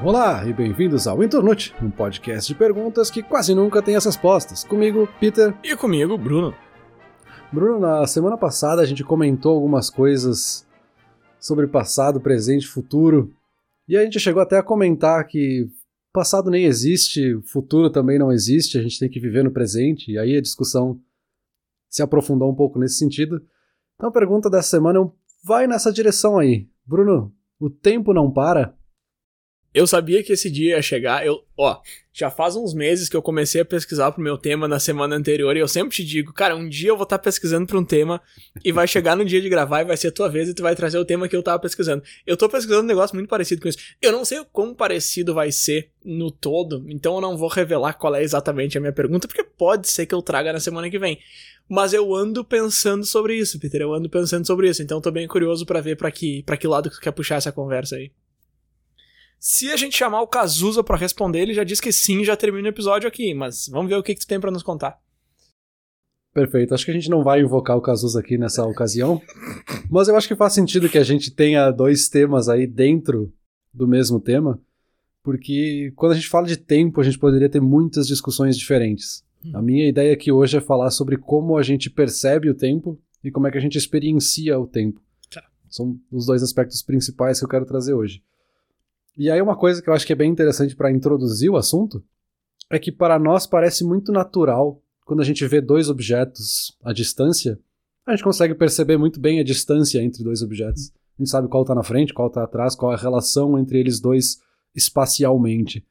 Olá e bem-vindos ao Internute, um podcast de perguntas que quase nunca tem as respostas. Comigo, Peter. E comigo, Bruno. Bruno, na semana passada a gente comentou algumas coisas sobre passado, presente e futuro. E a gente chegou até a comentar que passado nem existe, futuro também não existe, a gente tem que viver no presente. E aí a discussão se aprofundou um pouco nesse sentido. Então a pergunta dessa semana vai nessa direção aí. Bruno, o tempo não para? Eu sabia que esse dia ia chegar. Eu, ó, já faz uns meses que eu comecei a pesquisar pro meu tema na semana anterior e eu sempre te digo, cara, um dia eu vou estar tá pesquisando pra um tema e vai chegar no dia de gravar e vai ser a tua vez e tu vai trazer o tema que eu tava pesquisando. Eu tô pesquisando um negócio muito parecido com isso. Eu não sei o quão parecido vai ser no todo, então eu não vou revelar qual é exatamente a minha pergunta, porque pode ser que eu traga na semana que vem. Mas eu ando pensando sobre isso, Peter. Eu ando pensando sobre isso. Então tô bem curioso para ver para que, pra que lado que tu quer puxar essa conversa aí. Se a gente chamar o Cazuza para responder, ele já diz que sim, já termina o episódio aqui. Mas vamos ver o que, que tu tem para nos contar. Perfeito. Acho que a gente não vai invocar o Cazuza aqui nessa ocasião. Mas eu acho que faz sentido que a gente tenha dois temas aí dentro do mesmo tema. Porque quando a gente fala de tempo, a gente poderia ter muitas discussões diferentes. A minha ideia aqui hoje é falar sobre como a gente percebe o tempo e como é que a gente experiencia o tempo. Tá. São os dois aspectos principais que eu quero trazer hoje. E aí uma coisa que eu acho que é bem interessante para introduzir o assunto é que para nós parece muito natural quando a gente vê dois objetos à distância, a gente consegue perceber muito bem a distância entre dois objetos. A gente sabe qual está na frente, qual está atrás, qual é a relação entre eles dois espacialmente.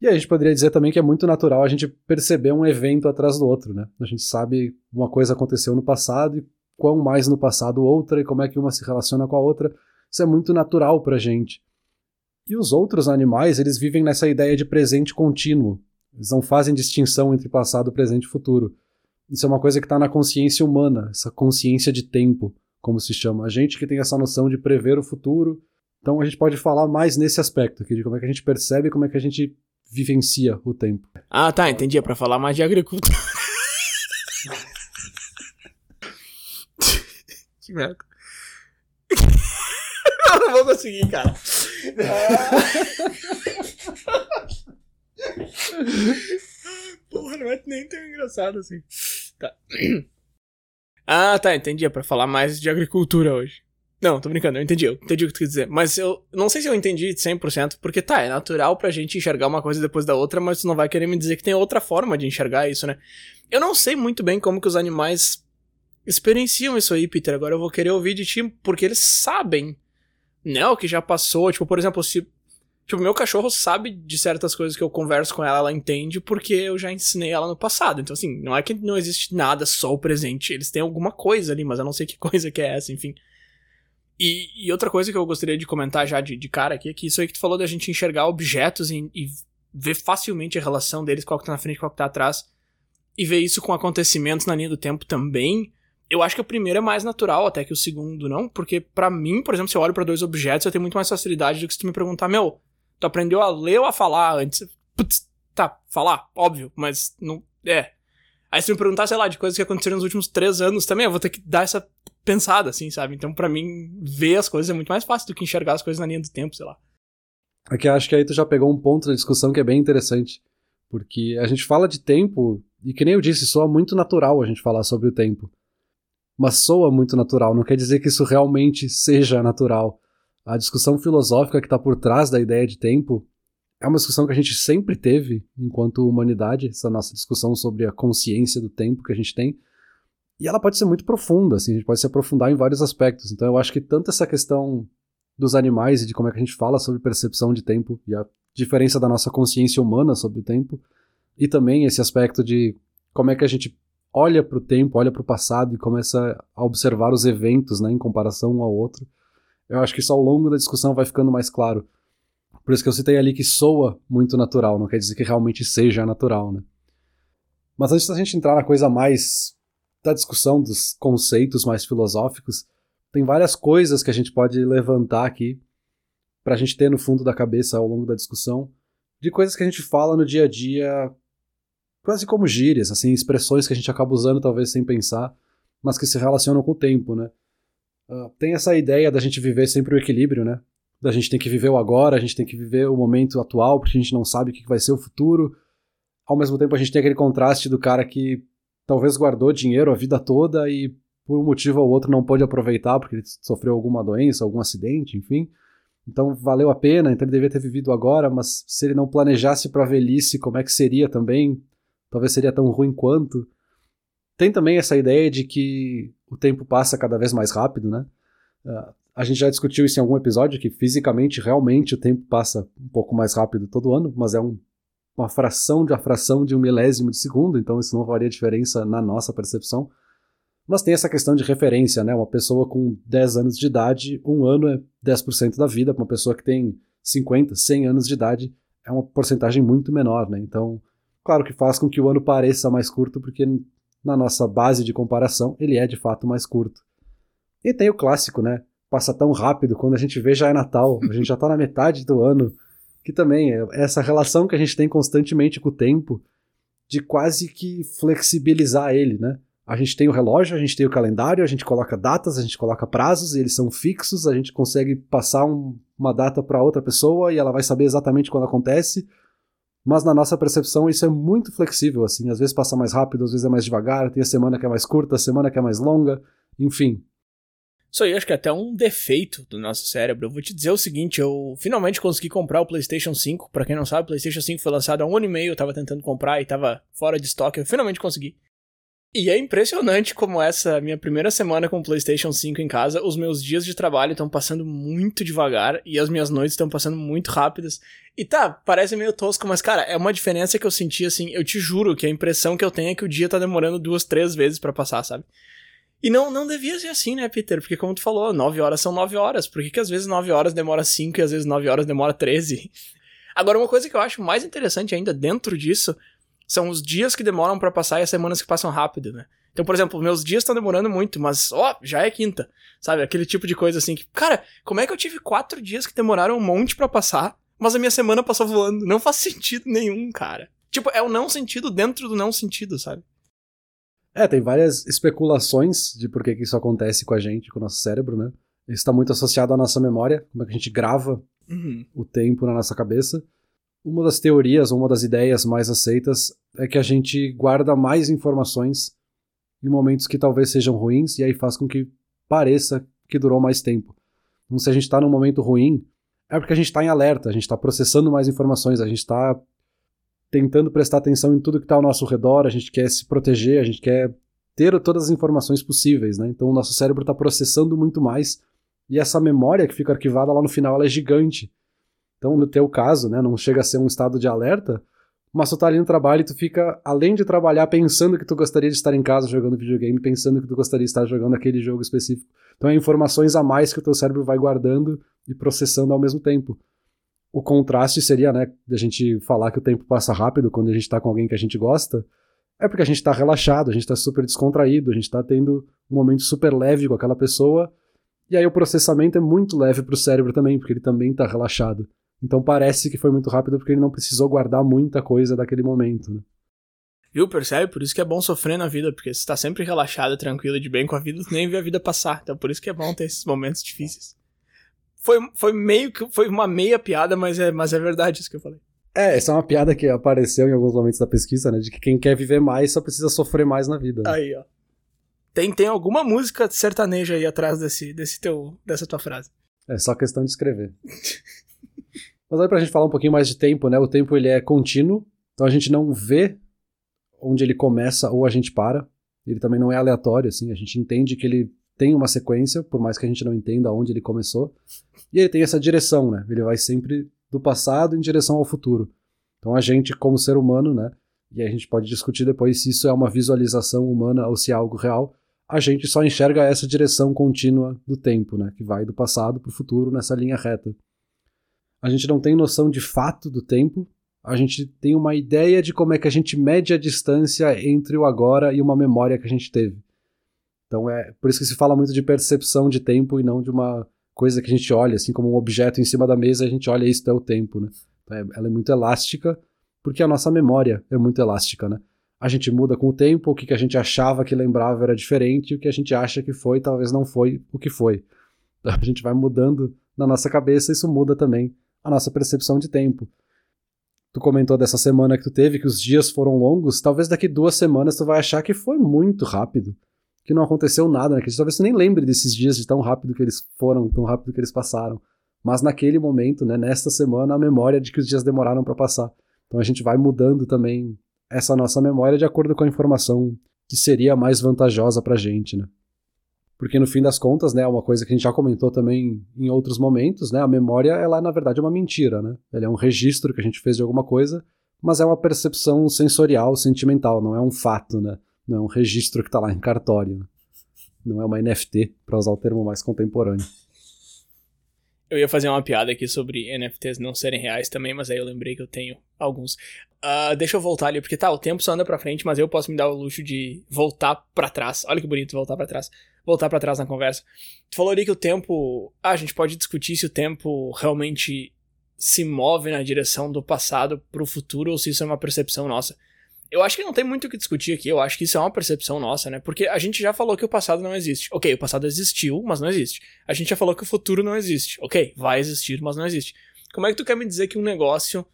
E a gente poderia dizer também que é muito natural a gente perceber um evento atrás do outro, né? A gente sabe uma coisa aconteceu no passado e quão mais no passado outra e como é que uma se relaciona com a outra. Isso é muito natural pra gente. E os outros animais, eles vivem nessa ideia de presente contínuo. Eles não fazem distinção entre passado, presente e futuro. Isso é uma coisa que está na consciência humana, essa consciência de tempo, como se chama. A gente que tem essa noção de prever o futuro. Então a gente pode falar mais nesse aspecto aqui, de como é que a gente percebe, como é que a gente vivencia o tempo. Ah, tá, entendi. É pra falar mais de agricultura. que merda. Eu não vou conseguir, cara. Porra, não é nem tão engraçado assim. Tá. Ah, tá, entendi. É pra falar mais de agricultura hoje. Não, tô brincando, eu entendi, eu entendi o que tu quis dizer. Mas eu não sei se eu entendi 100%, porque tá, é natural pra gente enxergar uma coisa depois da outra, mas tu não vai querer me dizer que tem outra forma de enxergar isso, né? Eu não sei muito bem como que os animais experienciam isso aí, Peter. Agora eu vou querer ouvir de ti, porque eles sabem, né, o que já passou. Tipo, por exemplo, se. Tipo, meu cachorro sabe de certas coisas que eu converso com ela, ela entende, porque eu já ensinei ela no passado. Então, assim, não é que não existe nada só o presente. Eles têm alguma coisa ali, mas eu não sei que coisa que é essa, enfim. E, e, outra coisa que eu gostaria de comentar já de, de, cara aqui é que isso aí que tu falou da gente enxergar objetos e, e ver facilmente a relação deles, qual que tá na frente e qual que tá atrás, e ver isso com acontecimentos na linha do tempo também. Eu acho que o primeiro é mais natural até que o segundo não, porque para mim, por exemplo, se eu olho para dois objetos, eu tenho muito mais facilidade do que se tu me perguntar, meu, tu aprendeu a ler ou a falar antes? Putz, tá, falar, óbvio, mas não. É. Aí se me perguntar, sei lá, de coisas que aconteceram nos últimos três anos também, eu vou ter que dar essa pensada, assim, sabe? Então, para mim, ver as coisas é muito mais fácil do que enxergar as coisas na linha do tempo, sei lá. Aqui acho que aí tu já pegou um ponto da discussão que é bem interessante. Porque a gente fala de tempo, e que nem eu disse, soa muito natural a gente falar sobre o tempo. Mas soa muito natural, não quer dizer que isso realmente seja natural. A discussão filosófica que está por trás da ideia de tempo é uma discussão que a gente sempre teve enquanto humanidade, essa nossa discussão sobre a consciência do tempo que a gente tem. E ela pode ser muito profunda, assim, a gente pode se aprofundar em vários aspectos. Então eu acho que tanto essa questão dos animais e de como é que a gente fala sobre percepção de tempo e a diferença da nossa consciência humana sobre o tempo, e também esse aspecto de como é que a gente olha para o tempo, olha para o passado e começa a observar os eventos, né, em comparação um ao outro. Eu acho que isso ao longo da discussão vai ficando mais claro. Por isso que eu citei ali que soa muito natural, não quer dizer que realmente seja natural, né? Mas antes da gente entrar na coisa mais da discussão dos conceitos mais filosóficos, tem várias coisas que a gente pode levantar aqui para a gente ter no fundo da cabeça ao longo da discussão, de coisas que a gente fala no dia a dia, quase como gírias, assim, expressões que a gente acaba usando talvez sem pensar, mas que se relacionam com o tempo, né? Uh, tem essa ideia da gente viver sempre o equilíbrio, né? a gente tem que viver o agora, a gente tem que viver o momento atual, porque a gente não sabe o que vai ser o futuro. Ao mesmo tempo, a gente tem aquele contraste do cara que talvez guardou dinheiro a vida toda e por um motivo ou outro não pôde aproveitar porque ele sofreu alguma doença, algum acidente, enfim. Então valeu a pena, então ele devia ter vivido agora, mas se ele não planejasse para a velhice, como é que seria também? Talvez seria tão ruim quanto. Tem também essa ideia de que o tempo passa cada vez mais rápido, né? Uh, a gente já discutiu isso em algum episódio, que fisicamente, realmente, o tempo passa um pouco mais rápido todo ano, mas é um, uma fração de a fração de um milésimo de segundo, então isso não faria diferença na nossa percepção. Mas tem essa questão de referência, né? Uma pessoa com 10 anos de idade, um ano é 10% da vida, para uma pessoa que tem 50, 100 anos de idade, é uma porcentagem muito menor, né? Então, claro que faz com que o ano pareça mais curto, porque na nossa base de comparação, ele é de fato mais curto. E tem o clássico, né? Passa tão rápido, quando a gente vê já é Natal, a gente já tá na metade do ano, que também é essa relação que a gente tem constantemente com o tempo, de quase que flexibilizar ele, né? A gente tem o relógio, a gente tem o calendário, a gente coloca datas, a gente coloca prazos, e eles são fixos, a gente consegue passar um, uma data para outra pessoa e ela vai saber exatamente quando acontece, mas na nossa percepção isso é muito flexível, assim, às vezes passa mais rápido, às vezes é mais devagar, tem a semana que é mais curta, a semana que é mais longa, enfim. Isso aí acho que é até um defeito do nosso cérebro. Eu vou te dizer o seguinte, eu finalmente consegui comprar o PlayStation 5. Para quem não sabe, o PlayStation 5 foi lançado há um ano e meio, eu tava tentando comprar e tava fora de estoque, eu finalmente consegui. E é impressionante como essa minha primeira semana com o PlayStation 5 em casa, os meus dias de trabalho estão passando muito devagar e as minhas noites estão passando muito rápidas. E tá, parece meio tosco, mas cara, é uma diferença que eu senti assim, eu te juro que a impressão que eu tenho é que o dia tá demorando duas, três vezes para passar, sabe? E não, não devia ser assim, né, Peter? Porque como tu falou, nove horas são nove horas. Por que, que às vezes nove horas demora cinco e às vezes nove horas demora treze? Agora, uma coisa que eu acho mais interessante ainda dentro disso são os dias que demoram para passar e as semanas que passam rápido, né? Então, por exemplo, meus dias estão demorando muito, mas, ó, já é quinta. Sabe? Aquele tipo de coisa assim que, cara, como é que eu tive quatro dias que demoraram um monte para passar, mas a minha semana passou voando? Não faz sentido nenhum, cara. Tipo, é o não sentido dentro do não sentido, sabe? É, tem várias especulações de por que, que isso acontece com a gente, com o nosso cérebro, né? Isso está muito associado à nossa memória, como é que a gente grava uhum. o tempo na nossa cabeça. Uma das teorias, uma das ideias mais aceitas é que a gente guarda mais informações em momentos que talvez sejam ruins e aí faz com que pareça que durou mais tempo. Então, se a gente está num momento ruim, é porque a gente está em alerta, a gente está processando mais informações, a gente está tentando prestar atenção em tudo que está ao nosso redor, a gente quer se proteger, a gente quer ter todas as informações possíveis, né? Então o nosso cérebro está processando muito mais e essa memória que fica arquivada lá no final é gigante. Então, no teu caso, né, não chega a ser um estado de alerta, mas tu tá ali no trabalho e tu fica, além de trabalhar, pensando que tu gostaria de estar em casa jogando videogame, pensando que tu gostaria de estar jogando aquele jogo específico. Então é informações a mais que o teu cérebro vai guardando e processando ao mesmo tempo. O contraste seria, né, da gente falar que o tempo passa rápido quando a gente tá com alguém que a gente gosta, é porque a gente tá relaxado, a gente tá super descontraído, a gente tá tendo um momento super leve com aquela pessoa, e aí o processamento é muito leve pro cérebro também, porque ele também tá relaxado. Então parece que foi muito rápido porque ele não precisou guardar muita coisa daquele momento. Né? Viu, percebe? Por isso que é bom sofrer na vida, porque você tá sempre relaxado, tranquilo, de bem com a vida, nem vê a vida passar. Então por isso que é bom ter esses momentos difíceis. Foi, foi meio que. Foi uma meia piada, mas é, mas é verdade isso que eu falei. É, essa é uma piada que apareceu em alguns momentos da pesquisa, né? De que quem quer viver mais só precisa sofrer mais na vida. Né? Aí, ó. Tem, tem alguma música sertaneja aí atrás desse, desse teu, dessa tua frase. É só questão de escrever. Mas aí pra gente falar um pouquinho mais de tempo, né? O tempo ele é contínuo, então a gente não vê onde ele começa ou a gente para. Ele também não é aleatório, assim, a gente entende que ele tem uma sequência, por mais que a gente não entenda onde ele começou. E ele tem essa direção, né? Ele vai sempre do passado em direção ao futuro. Então a gente, como ser humano, né? E a gente pode discutir depois se isso é uma visualização humana ou se é algo real. A gente só enxerga essa direção contínua do tempo, né? Que vai do passado para o futuro nessa linha reta a gente não tem noção de fato do tempo, a gente tem uma ideia de como é que a gente mede a distância entre o agora e uma memória que a gente teve. Então é por isso que se fala muito de percepção de tempo e não de uma coisa que a gente olha, assim como um objeto em cima da mesa, a gente olha isso é o tempo, né? Então, é, ela é muito elástica, porque a nossa memória é muito elástica, né? A gente muda com o tempo, o que a gente achava que lembrava era diferente, o que a gente acha que foi talvez não foi o que foi. Então, a gente vai mudando na nossa cabeça, isso muda também a nossa percepção de tempo. Tu comentou dessa semana que tu teve, que os dias foram longos, talvez daqui duas semanas tu vai achar que foi muito rápido, que não aconteceu nada, né? Que talvez tu nem lembre desses dias de tão rápido que eles foram, tão rápido que eles passaram. Mas naquele momento, né, nesta semana, a memória de que os dias demoraram para passar. Então a gente vai mudando também essa nossa memória de acordo com a informação que seria mais vantajosa pra gente, né? Porque no fim das contas, né, é uma coisa que a gente já comentou também em outros momentos, né, a memória, ela na verdade é uma mentira, né? Ela é um registro que a gente fez de alguma coisa, mas é uma percepção sensorial, sentimental, não é um fato, né? Não é um registro que está lá em cartório. Né? Não é uma NFT, para usar o termo mais contemporâneo. Eu ia fazer uma piada aqui sobre NFTs não serem reais também, mas aí eu lembrei que eu tenho alguns. Uh, deixa eu voltar ali, porque tá, o tempo só anda pra frente, mas eu posso me dar o luxo de voltar para trás. Olha que bonito voltar para trás. Voltar para trás na conversa. Tu falou ali que o tempo. Ah, a gente pode discutir se o tempo realmente se move na direção do passado pro futuro ou se isso é uma percepção nossa. Eu acho que não tem muito o que discutir aqui, eu acho que isso é uma percepção nossa, né? Porque a gente já falou que o passado não existe. Ok, o passado existiu, mas não existe. A gente já falou que o futuro não existe. Ok, vai existir, mas não existe. Como é que tu quer me dizer que um negócio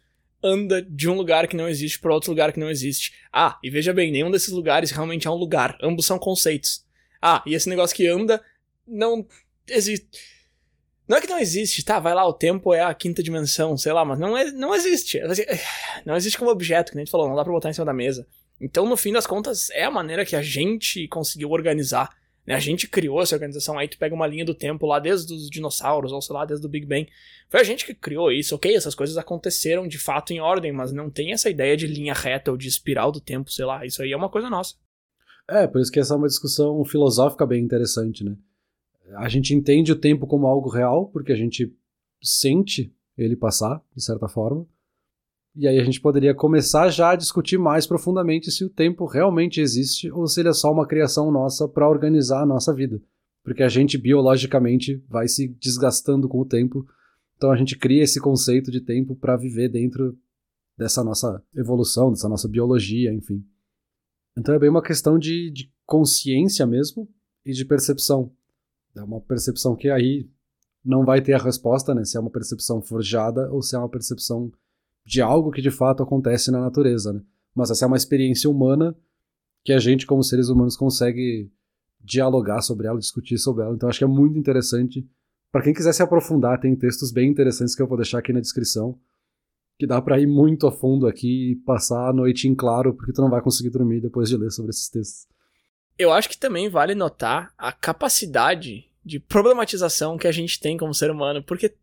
anda de um lugar que não existe para outro lugar que não existe? Ah, e veja bem, nenhum desses lugares realmente é um lugar. Ambos são conceitos. Ah, e esse negócio que anda não existe. Não é que não existe, tá? Vai lá, o tempo é a quinta dimensão, sei lá, mas não, é, não existe. Não existe como objeto, que nem a gente falou, não dá pra botar em cima da mesa. Então, no fim das contas, é a maneira que a gente conseguiu organizar. Né? A gente criou essa organização. Aí tu pega uma linha do tempo lá desde os dinossauros, ou sei lá, desde o Big Bang. Foi a gente que criou isso, ok? Essas coisas aconteceram de fato em ordem, mas não tem essa ideia de linha reta ou de espiral do tempo, sei lá. Isso aí é uma coisa nossa. É, por isso que essa é uma discussão filosófica bem interessante, né? a gente entende o tempo como algo real, porque a gente sente ele passar, de certa forma. E aí a gente poderia começar já a discutir mais profundamente se o tempo realmente existe ou se ele é só uma criação nossa para organizar a nossa vida. Porque a gente biologicamente vai se desgastando com o tempo. Então a gente cria esse conceito de tempo para viver dentro dessa nossa evolução, dessa nossa biologia, enfim. Então é bem uma questão de, de consciência mesmo e de percepção. É uma percepção que aí não vai ter a resposta, né? Se é uma percepção forjada ou se é uma percepção de algo que de fato acontece na natureza, né? Mas essa é uma experiência humana que a gente, como seres humanos, consegue dialogar sobre ela, discutir sobre ela. Então acho que é muito interessante. Para quem quiser se aprofundar, tem textos bem interessantes que eu vou deixar aqui na descrição, que dá para ir muito a fundo aqui e passar a noite em claro, porque tu não vai conseguir dormir depois de ler sobre esses textos. Eu acho que também vale notar a capacidade de problematização que a gente tem como ser humano, porque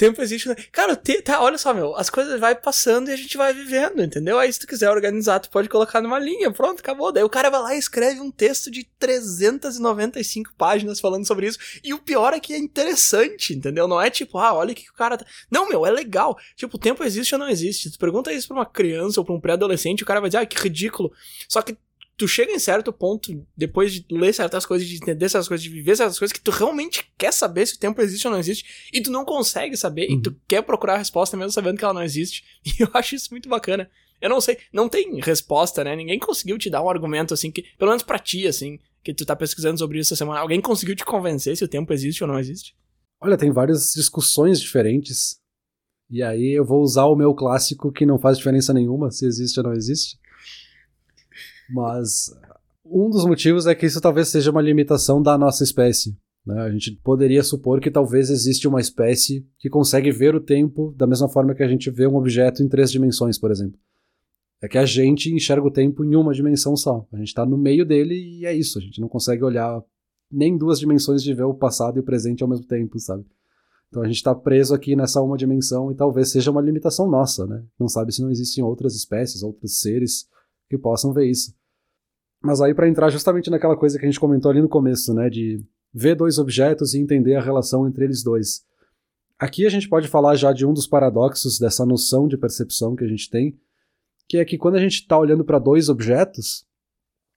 tempo existe. Cara, te, tá, olha só, meu, as coisas vai passando e a gente vai vivendo, entendeu? Aí se tu quiser organizar, tu pode colocar numa linha, pronto, acabou. Daí o cara vai lá e escreve um texto de 395 páginas falando sobre isso. E o pior é que é interessante, entendeu? Não é tipo, ah, olha o que o cara tá. Não, meu, é legal. Tipo, o tempo existe ou não existe? Tu pergunta isso pra uma criança ou pra um pré-adolescente, o cara vai dizer, ah, que ridículo. Só que tu chega em certo ponto, depois de ler certas coisas, de entender certas coisas, de viver certas coisas, que tu realmente quer saber se o tempo existe ou não existe, e tu não consegue saber, uhum. e tu uhum. quer procurar a resposta mesmo sabendo que ela não existe. E eu acho isso muito bacana. Eu não sei, não tem resposta, né? Ninguém conseguiu te dar um argumento assim, que, pelo menos pra ti, assim, que tu tá pesquisando sobre isso essa semana. Alguém conseguiu te convencer se o tempo existe ou não existe? Olha, tem várias discussões diferentes. E aí eu vou usar o meu clássico que não faz diferença nenhuma se existe ou não existe. Mas um dos motivos é que isso talvez seja uma limitação da nossa espécie. Né? A gente poderia supor que talvez existe uma espécie que consegue ver o tempo da mesma forma que a gente vê um objeto em três dimensões, por exemplo. É que a gente enxerga o tempo em uma dimensão só. A gente está no meio dele e é isso. A gente não consegue olhar nem duas dimensões de ver o passado e o presente ao mesmo tempo, sabe? Então a gente está preso aqui nessa uma dimensão e talvez seja uma limitação nossa, né? Não sabe se não existem outras espécies, outros seres que possam ver isso. Mas aí para entrar justamente naquela coisa que a gente comentou ali no começo, né, de ver dois objetos e entender a relação entre eles dois. Aqui a gente pode falar já de um dos paradoxos dessa noção de percepção que a gente tem, que é que quando a gente está olhando para dois objetos,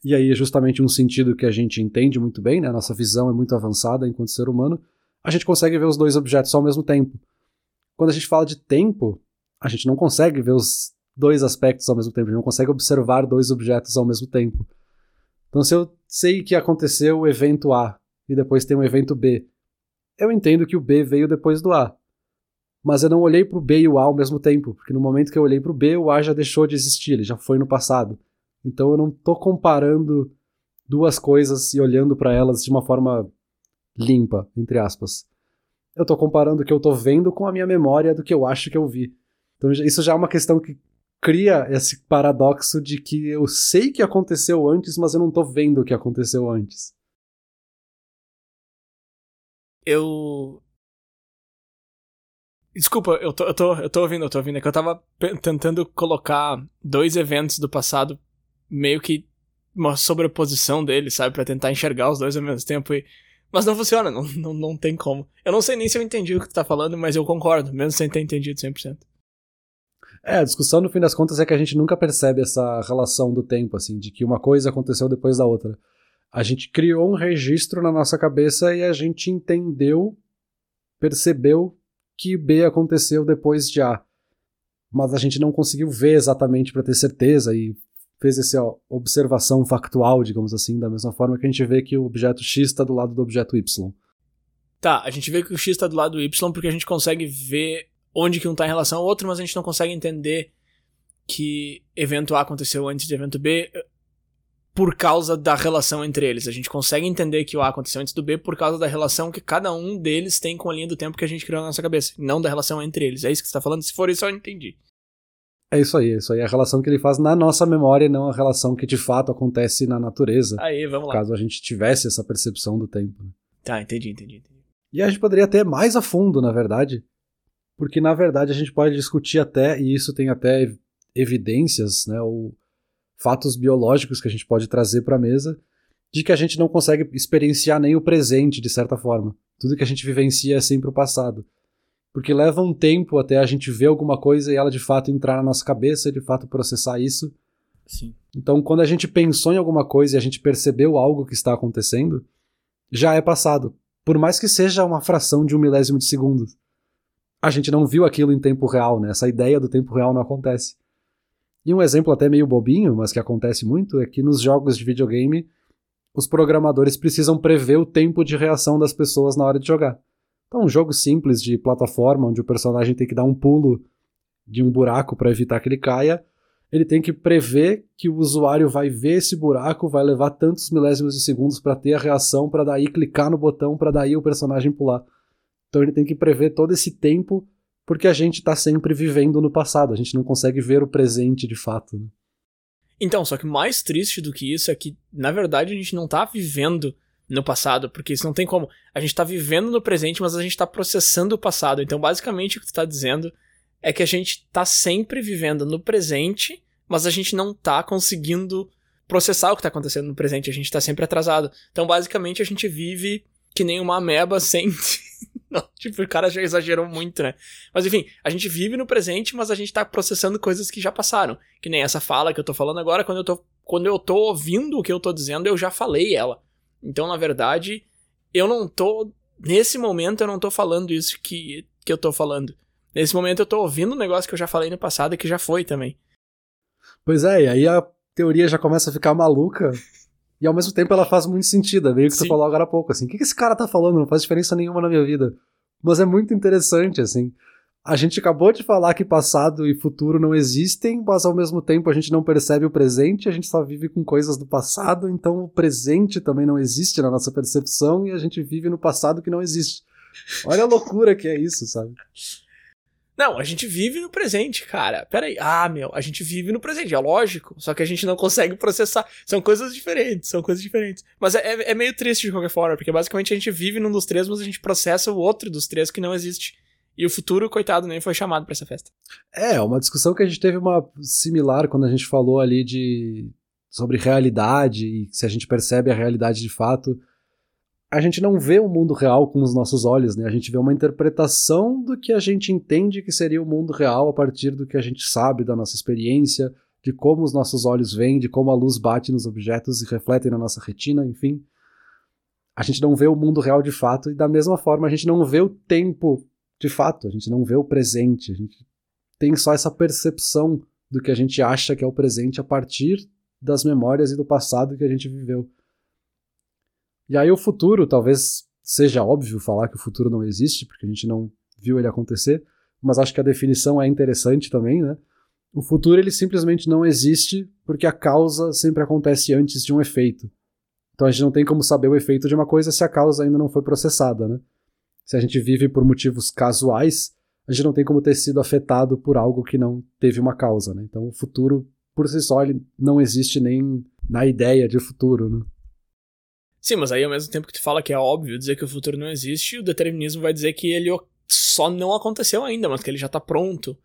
e aí é justamente um sentido que a gente entende muito bem, né, nossa visão é muito avançada enquanto ser humano, a gente consegue ver os dois objetos ao mesmo tempo. Quando a gente fala de tempo, a gente não consegue ver os dois aspectos ao mesmo tempo, a gente não consegue observar dois objetos ao mesmo tempo. Então, se eu sei que aconteceu o evento A e depois tem o evento B, eu entendo que o B veio depois do A. Mas eu não olhei para o B e o A ao mesmo tempo, porque no momento que eu olhei para o B, o A já deixou de existir, ele já foi no passado. Então eu não estou comparando duas coisas e olhando para elas de uma forma limpa, entre aspas. Eu estou comparando o que eu estou vendo com a minha memória do que eu acho que eu vi. Então isso já é uma questão que cria esse paradoxo de que eu sei que aconteceu antes, mas eu não estou vendo o que aconteceu antes. Eu. Desculpa, eu tô, eu tô, eu tô ouvindo, eu tô ouvindo. É que eu tava tentando colocar dois eventos do passado meio que uma sobreposição deles, sabe? para tentar enxergar os dois ao mesmo tempo e. Mas não funciona, não, não, não tem como. Eu não sei nem se eu entendi o que tu tá falando, mas eu concordo, mesmo sem ter entendido 100%. É, a discussão no fim das contas é que a gente nunca percebe essa relação do tempo, assim, de que uma coisa aconteceu depois da outra. A gente criou um registro na nossa cabeça e a gente entendeu, percebeu que B aconteceu depois de A. Mas a gente não conseguiu ver exatamente para ter certeza e fez essa observação factual, digamos assim, da mesma forma que a gente vê que o objeto X está do lado do objeto Y. Tá, a gente vê que o X está do lado do Y porque a gente consegue ver onde que um está em relação ao outro, mas a gente não consegue entender que evento A aconteceu antes de evento B eh, por causa da relação entre eles. A gente consegue entender que o A aconteceu antes do B por causa da relação que cada um deles tem com a linha do tempo que a gente criou na nossa cabeça, não da relação entre eles. É isso que você está falando? Se for isso, eu entendi. É isso aí, é isso aí. É a relação que ele faz na nossa memória não a relação que de fato acontece na natureza. Aí, vamos lá. Caso a gente tivesse essa percepção do tempo. Né? Tá, entendi, entendi, entendi. E a gente poderia ter mais a fundo, na verdade. Porque, na verdade, a gente pode discutir até, e isso tem até evidências, né, ou fatos biológicos que a gente pode trazer para a mesa, de que a gente não consegue experienciar nem o presente, de certa forma. Tudo que a gente vivencia é sempre o passado porque leva um tempo até a gente ver alguma coisa e ela de fato entrar na nossa cabeça de fato processar isso. Sim. Então, quando a gente pensou em alguma coisa e a gente percebeu algo que está acontecendo, já é passado. Por mais que seja uma fração de um milésimo de segundo. A gente não viu aquilo em tempo real, né? Essa ideia do tempo real não acontece. E um exemplo até meio bobinho, mas que acontece muito, é que nos jogos de videogame, os programadores precisam prever o tempo de reação das pessoas na hora de jogar. Então, um jogo simples de plataforma, onde o personagem tem que dar um pulo de um buraco para evitar que ele caia, ele tem que prever que o usuário vai ver esse buraco, vai levar tantos milésimos de segundos para ter a reação, para daí clicar no botão, para daí o personagem pular. Então ele tem que prever todo esse tempo, porque a gente está sempre vivendo no passado, a gente não consegue ver o presente de fato. Né? Então, só que mais triste do que isso é que, na verdade, a gente não está vivendo no passado, porque isso não tem como. A gente tá vivendo no presente, mas a gente tá processando o passado. Então, basicamente, o que tu tá dizendo é que a gente tá sempre vivendo no presente, mas a gente não tá conseguindo processar o que tá acontecendo no presente. A gente tá sempre atrasado. Então, basicamente, a gente vive que nem uma ameba sem. não, tipo, o cara já exagerou muito, né? Mas enfim, a gente vive no presente, mas a gente tá processando coisas que já passaram. Que nem essa fala que eu tô falando agora, quando eu tô, quando eu tô ouvindo o que eu tô dizendo, eu já falei ela. Então, na verdade, eu não tô. Nesse momento, eu não tô falando isso que, que eu tô falando. Nesse momento, eu tô ouvindo um negócio que eu já falei no passado e que já foi também. Pois é, e aí a teoria já começa a ficar maluca. E ao mesmo tempo ela faz muito sentido, é meio que Sim. você falou agora há pouco, assim. O que, que esse cara tá falando? Não faz diferença nenhuma na minha vida. Mas é muito interessante, assim. A gente acabou de falar que passado e futuro não existem, mas ao mesmo tempo a gente não percebe o presente, a gente só vive com coisas do passado, então o presente também não existe na nossa percepção e a gente vive no passado que não existe. Olha a loucura que é isso, sabe? Não, a gente vive no presente, cara. Pera aí. Ah, meu, a gente vive no presente, é lógico. Só que a gente não consegue processar. São coisas diferentes, são coisas diferentes. Mas é, é meio triste de qualquer forma, porque basicamente a gente vive num dos três, mas a gente processa o outro dos três que não existe. E o futuro, coitado, nem foi chamado para essa festa. É, uma discussão que a gente teve uma similar quando a gente falou ali de sobre realidade e se a gente percebe a realidade de fato. A gente não vê o mundo real com os nossos olhos, né? A gente vê uma interpretação do que a gente entende que seria o mundo real a partir do que a gente sabe da nossa experiência, de como os nossos olhos veem, de como a luz bate nos objetos e refletem na nossa retina, enfim. A gente não vê o mundo real de fato e da mesma forma a gente não vê o tempo de fato, a gente não vê o presente, a gente tem só essa percepção do que a gente acha que é o presente a partir das memórias e do passado que a gente viveu. E aí o futuro talvez seja óbvio falar que o futuro não existe, porque a gente não viu ele acontecer, mas acho que a definição é interessante também, né? O futuro ele simplesmente não existe porque a causa sempre acontece antes de um efeito. Então a gente não tem como saber o efeito de uma coisa se a causa ainda não foi processada, né? Se a gente vive por motivos casuais, a gente não tem como ter sido afetado por algo que não teve uma causa, né? Então o futuro por si só ele não existe nem na ideia de futuro, né? Sim, mas aí ao mesmo tempo que tu fala que é óbvio dizer que o futuro não existe, o determinismo vai dizer que ele só não aconteceu ainda, mas que ele já tá pronto.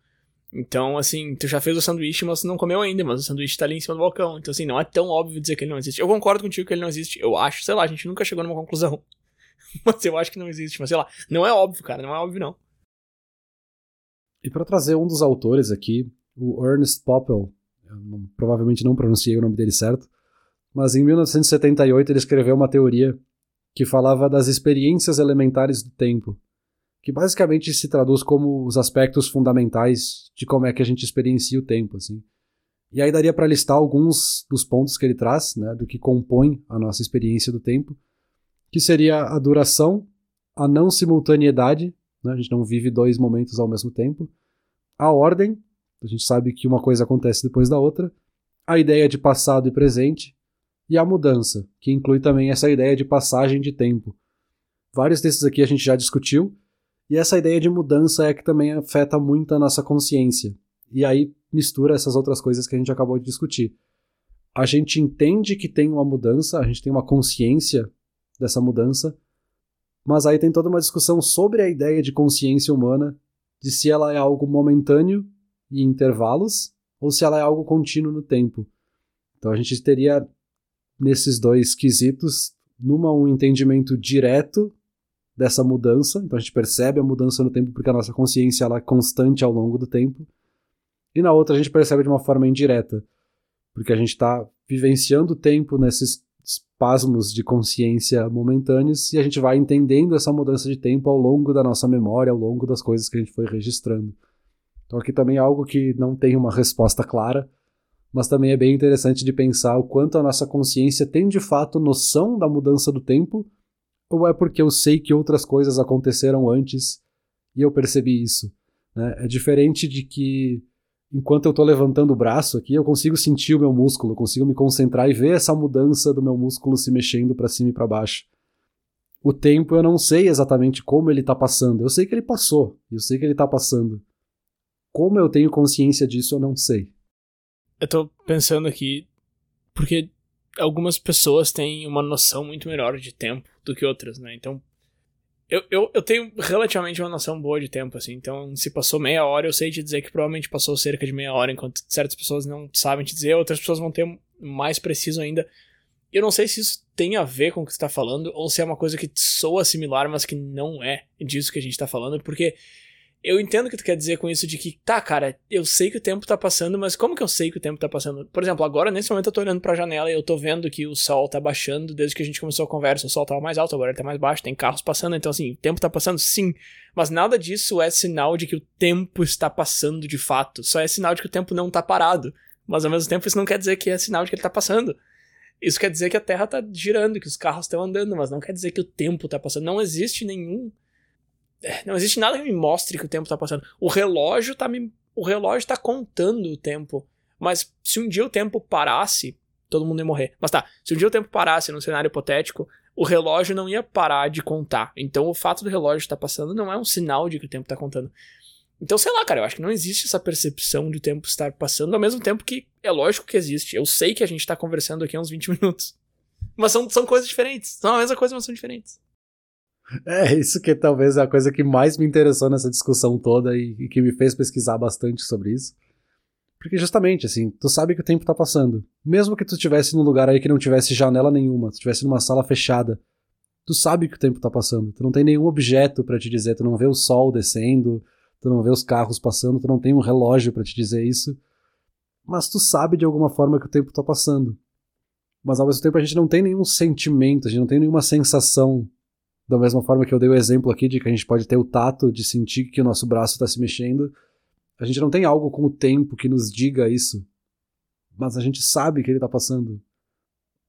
Então, assim, tu já fez o sanduíche, mas não comeu ainda, mas o sanduíche tá ali em cima do balcão. Então, assim, não é tão óbvio dizer que ele não existe. Eu concordo contigo que ele não existe. Eu acho, sei lá, a gente nunca chegou numa conclusão. mas eu acho que não existe. Mas sei lá, não é óbvio, cara, não é óbvio, não. E para trazer um dos autores aqui, o Ernest Poppel, provavelmente não pronunciei o nome dele certo, mas em 1978 ele escreveu uma teoria que falava das experiências elementares do tempo, que basicamente se traduz como os aspectos fundamentais de como é que a gente experiencia o tempo, assim. E aí daria para listar alguns dos pontos que ele traz, né, do que compõe a nossa experiência do tempo, que seria a duração, a não simultaneidade, né, a gente não vive dois momentos ao mesmo tempo, a ordem, a gente sabe que uma coisa acontece depois da outra, a ideia de passado e presente, e a mudança, que inclui também essa ideia de passagem de tempo. Vários desses aqui a gente já discutiu, e essa ideia de mudança é que também afeta muito a nossa consciência. E aí mistura essas outras coisas que a gente acabou de discutir. A gente entende que tem uma mudança, a gente tem uma consciência dessa mudança, mas aí tem toda uma discussão sobre a ideia de consciência humana, de se ela é algo momentâneo e em intervalos, ou se ela é algo contínuo no tempo. Então a gente teria nesses dois quesitos, numa um entendimento direto dessa mudança, então a gente percebe a mudança no tempo porque a nossa consciência ela é constante ao longo do tempo, e na outra a gente percebe de uma forma indireta, porque a gente está vivenciando o tempo nesses espasmos de consciência momentâneos e a gente vai entendendo essa mudança de tempo ao longo da nossa memória, ao longo das coisas que a gente foi registrando. Então aqui também é algo que não tem uma resposta clara, mas também é bem interessante de pensar o quanto a nossa consciência tem de fato noção da mudança do tempo, ou é porque eu sei que outras coisas aconteceram antes e eu percebi isso. Né? É diferente de que enquanto eu estou levantando o braço aqui, eu consigo sentir o meu músculo, consigo me concentrar e ver essa mudança do meu músculo se mexendo para cima e para baixo. O tempo eu não sei exatamente como ele está passando, eu sei que ele passou, eu sei que ele está passando. Como eu tenho consciência disso, eu não sei eu tô pensando aqui, porque algumas pessoas têm uma noção muito melhor de tempo do que outras, né? Então, eu, eu, eu tenho relativamente uma noção boa de tempo, assim. Então, se passou meia hora, eu sei te dizer que provavelmente passou cerca de meia hora, enquanto certas pessoas não sabem te dizer, outras pessoas vão ter mais preciso ainda. Eu não sei se isso tem a ver com o que você tá falando, ou se é uma coisa que soa similar, mas que não é disso que a gente tá falando, porque eu entendo o que tu quer dizer com isso de que, tá, cara, eu sei que o tempo tá passando, mas como que eu sei que o tempo tá passando? Por exemplo, agora, nesse momento, eu tô olhando pra janela e eu tô vendo que o sol tá baixando desde que a gente começou a conversa. O sol tava mais alto, agora ele tá mais baixo, tem carros passando, então assim, o tempo tá passando, sim. Mas nada disso é sinal de que o tempo está passando de fato. Só é sinal de que o tempo não tá parado. Mas ao mesmo tempo, isso não quer dizer que é sinal de que ele tá passando. Isso quer dizer que a Terra tá girando, que os carros estão andando, mas não quer dizer que o tempo tá passando. Não existe nenhum não existe nada que me mostre que o tempo tá passando. O relógio tá me. O relógio tá contando o tempo. Mas se um dia o tempo parasse, todo mundo ia morrer. Mas tá, se um dia o tempo parasse num cenário hipotético, o relógio não ia parar de contar. Então o fato do relógio estar tá passando não é um sinal de que o tempo tá contando. Então, sei lá, cara, eu acho que não existe essa percepção de o tempo estar passando, ao mesmo tempo que é lógico que existe. Eu sei que a gente tá conversando aqui há uns 20 minutos. Mas são, são coisas diferentes. São a mesma coisa, mas são diferentes. É, isso que talvez é a coisa que mais me interessou nessa discussão toda e, e, que me fez pesquisar bastante sobre isso. Porque justamente, assim, tu sabe que o tempo tá passando. Mesmo que tu estivesse num lugar aí que não tivesse janela nenhuma, tu estivesse numa sala fechada, tu sabe que o tempo tá passando. Tu não tem nenhum objeto para te dizer, tu não vê o sol descendo, tu não vê os carros passando, tu não tem um relógio para te dizer isso. Mas tu sabe de alguma forma que o tempo tá passando. Mas ao mesmo tempo a gente não tem nenhum sentimento, a gente não tem nenhuma sensação da mesma forma que eu dei o exemplo aqui de que a gente pode ter o tato de sentir que o nosso braço está se mexendo, a gente não tem algo com o tempo que nos diga isso. Mas a gente sabe que ele está passando.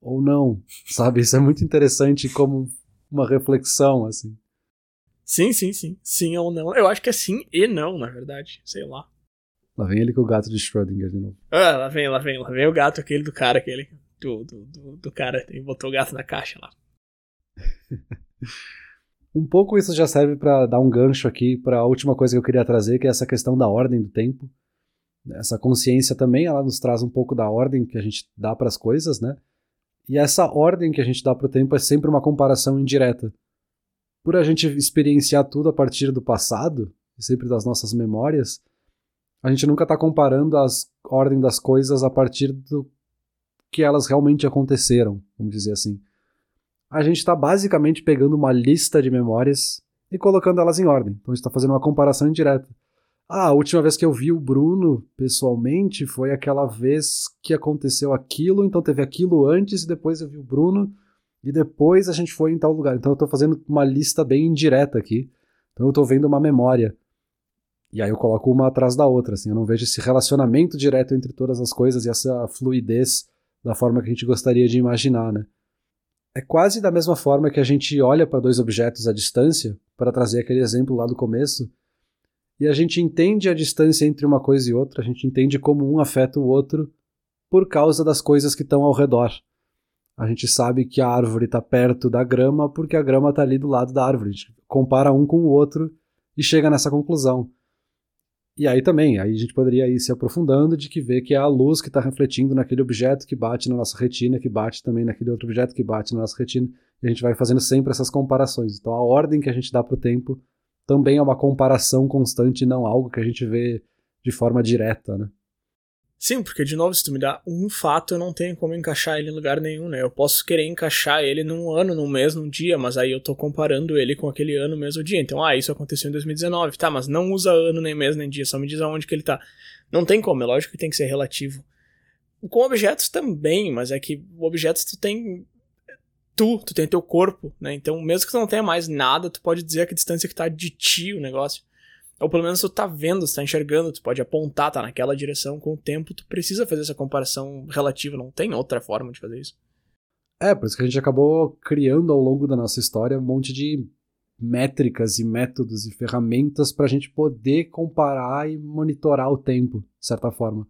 Ou não, sabe? Isso é muito interessante como uma reflexão, assim. Sim, sim, sim. Sim ou não. Eu acho que é sim e não, na verdade. Sei lá. Lá vem ele com o gato de Schrödinger de novo. Ah, lá vem, lá vem, lá vem o gato aquele do cara, aquele. Do, do, do, do cara, ele botou o gato na caixa lá. um pouco isso já serve para dar um gancho aqui para a última coisa que eu queria trazer, que é essa questão da ordem do tempo. Essa consciência também, ela nos traz um pouco da ordem que a gente dá para as coisas, né? E essa ordem que a gente dá para o tempo é sempre uma comparação indireta. Por a gente experienciar tudo a partir do passado, sempre das nossas memórias, a gente nunca está comparando a ordem das coisas a partir do que elas realmente aconteceram, vamos dizer assim. A gente está basicamente pegando uma lista de memórias e colocando elas em ordem. Então a gente está fazendo uma comparação indireta. Ah, a última vez que eu vi o Bruno pessoalmente foi aquela vez que aconteceu aquilo, então teve aquilo antes e depois eu vi o Bruno e depois a gente foi em tal lugar. Então eu estou fazendo uma lista bem indireta aqui. Então eu estou vendo uma memória. E aí eu coloco uma atrás da outra, assim, eu não vejo esse relacionamento direto entre todas as coisas e essa fluidez da forma que a gente gostaria de imaginar, né? É quase da mesma forma que a gente olha para dois objetos à distância, para trazer aquele exemplo lá do começo, e a gente entende a distância entre uma coisa e outra, a gente entende como um afeta o outro por causa das coisas que estão ao redor. A gente sabe que a árvore está perto da grama porque a grama está ali do lado da árvore. A gente compara um com o outro e chega nessa conclusão. E aí também, aí a gente poderia ir se aprofundando de que vê que é a luz que está refletindo naquele objeto que bate na nossa retina, que bate também naquele outro objeto que bate na nossa retina, e a gente vai fazendo sempre essas comparações. Então a ordem que a gente dá para o tempo também é uma comparação constante, não algo que a gente vê de forma direta, né? Sim, porque de novo, se tu me dá um fato, eu não tenho como encaixar ele em lugar nenhum, né? Eu posso querer encaixar ele num ano, num mês, num dia, mas aí eu tô comparando ele com aquele ano, mês ou dia. Então, ah, isso aconteceu em 2019, tá, mas não usa ano, nem mês, nem dia, só me diz aonde que ele tá. Não tem como, é lógico que tem que ser relativo. Com objetos também, mas é que objetos tu tem tu, tu tem teu corpo, né? Então, mesmo que tu não tenha mais nada, tu pode dizer a que distância que tá de ti o negócio. Ou pelo menos tu tá vendo, tu tá enxergando, tu pode apontar, tá naquela direção. Com o tempo, tu precisa fazer essa comparação relativa, não tem outra forma de fazer isso. É, por isso que a gente acabou criando ao longo da nossa história um monte de métricas e métodos e ferramentas para a gente poder comparar e monitorar o tempo, de certa forma.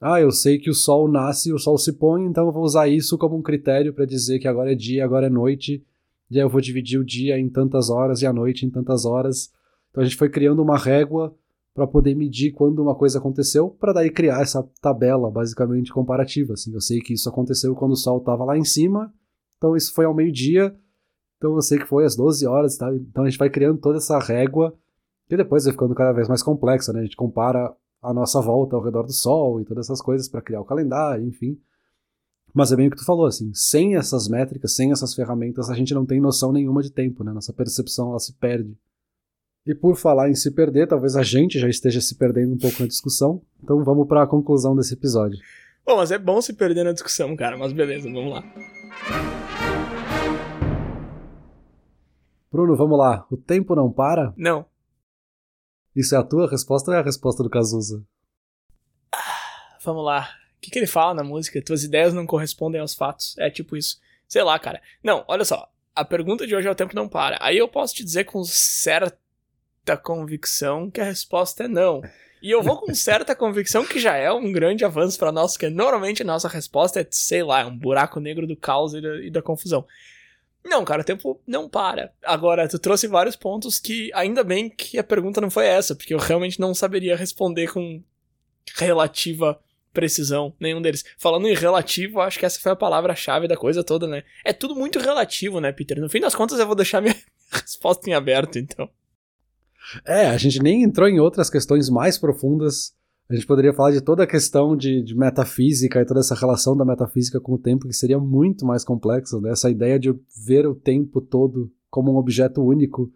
Ah, eu sei que o sol nasce e o sol se põe, então eu vou usar isso como um critério para dizer que agora é dia, agora é noite, e aí eu vou dividir o dia em tantas horas e a noite em tantas horas. Então a gente foi criando uma régua para poder medir quando uma coisa aconteceu, para daí criar essa tabela basicamente comparativa. Assim, eu sei que isso aconteceu quando o sol estava lá em cima, então isso foi ao meio-dia, então eu sei que foi às 12 horas, tá? então a gente vai criando toda essa régua, que depois vai ficando cada vez mais complexa, né? A gente compara a nossa volta ao redor do Sol e todas essas coisas para criar o calendário, enfim. Mas é bem o que tu falou, assim, sem essas métricas, sem essas ferramentas, a gente não tem noção nenhuma de tempo, né? Nossa percepção, ela se perde. E por falar em se perder, talvez a gente já esteja se perdendo um pouco na discussão, então vamos para a conclusão desse episódio. Bom, mas é bom se perder na discussão, cara, mas beleza, vamos lá. Bruno, vamos lá. O tempo não para? Não. Isso é a tua resposta ou é a resposta do Cazuza? Ah, vamos lá. O que, que ele fala na música? Tuas ideias não correspondem aos fatos. É tipo isso. Sei lá, cara. Não, olha só. A pergunta de hoje é o tempo não para. Aí eu posso te dizer com certa convicção que a resposta é não. E eu vou com certa convicção que já é um grande avanço para nós, porque normalmente a nossa resposta é, sei lá, é um buraco negro do caos e da, e da confusão. Não, cara, o tempo não para. Agora, tu trouxe vários pontos que ainda bem que a pergunta não foi essa, porque eu realmente não saberia responder com relativa precisão nenhum deles. Falando em relativo, acho que essa foi a palavra-chave da coisa toda, né? É tudo muito relativo, né, Peter? No fim das contas, eu vou deixar minha resposta em aberto, então. É, a gente nem entrou em outras questões mais profundas a gente poderia falar de toda a questão de, de, metafísica e toda essa relação da metafísica com o tempo, que seria muito mais complexa, né? Essa ideia de ver o tempo todo como um objeto único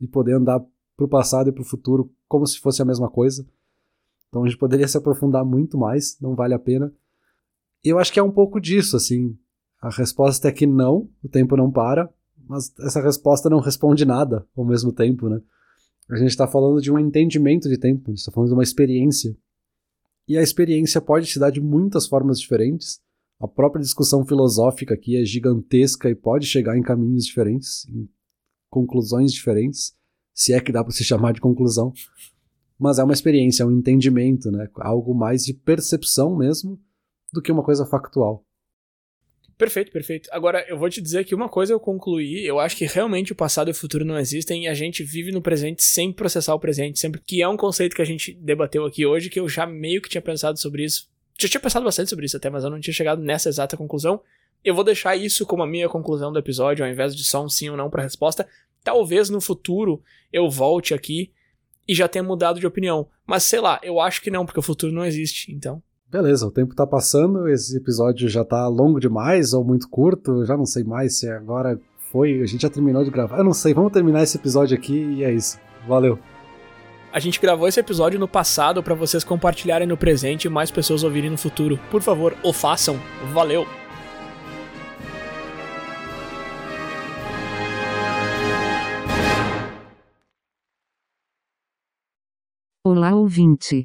e poder andar para o passado e para o futuro como se fosse a mesma coisa. Então a gente poderia se aprofundar muito mais, não vale a pena. E eu acho que é um pouco disso, assim. A resposta é que não, o tempo não para, mas essa resposta não responde nada ao mesmo tempo, né? A gente está falando de um entendimento de tempo, a gente está falando de uma experiência. E a experiência pode se dar de muitas formas diferentes. A própria discussão filosófica aqui é gigantesca e pode chegar em caminhos diferentes, em conclusões diferentes, se é que dá para se chamar de conclusão. Mas é uma experiência, é um entendimento, né? Algo mais de percepção mesmo do que uma coisa factual. Perfeito, perfeito. Agora, eu vou te dizer que uma coisa eu concluí, eu acho que realmente o passado e o futuro não existem e a gente vive no presente sem processar o presente, sempre que é um conceito que a gente debateu aqui hoje, que eu já meio que tinha pensado sobre isso. Já tinha pensado bastante sobre isso até, mas eu não tinha chegado nessa exata conclusão. Eu vou deixar isso como a minha conclusão do episódio, ao invés de só um sim ou não para resposta. Talvez no futuro eu volte aqui e já tenha mudado de opinião. Mas sei lá, eu acho que não, porque o futuro não existe, então. Beleza, o tempo tá passando, esse episódio já tá longo demais ou muito curto, já não sei mais se agora foi, a gente já terminou de gravar. Eu não sei, vamos terminar esse episódio aqui e é isso. Valeu. A gente gravou esse episódio no passado para vocês compartilharem no presente e mais pessoas ouvirem no futuro. Por favor, o façam. Valeu. Olá ouvinte.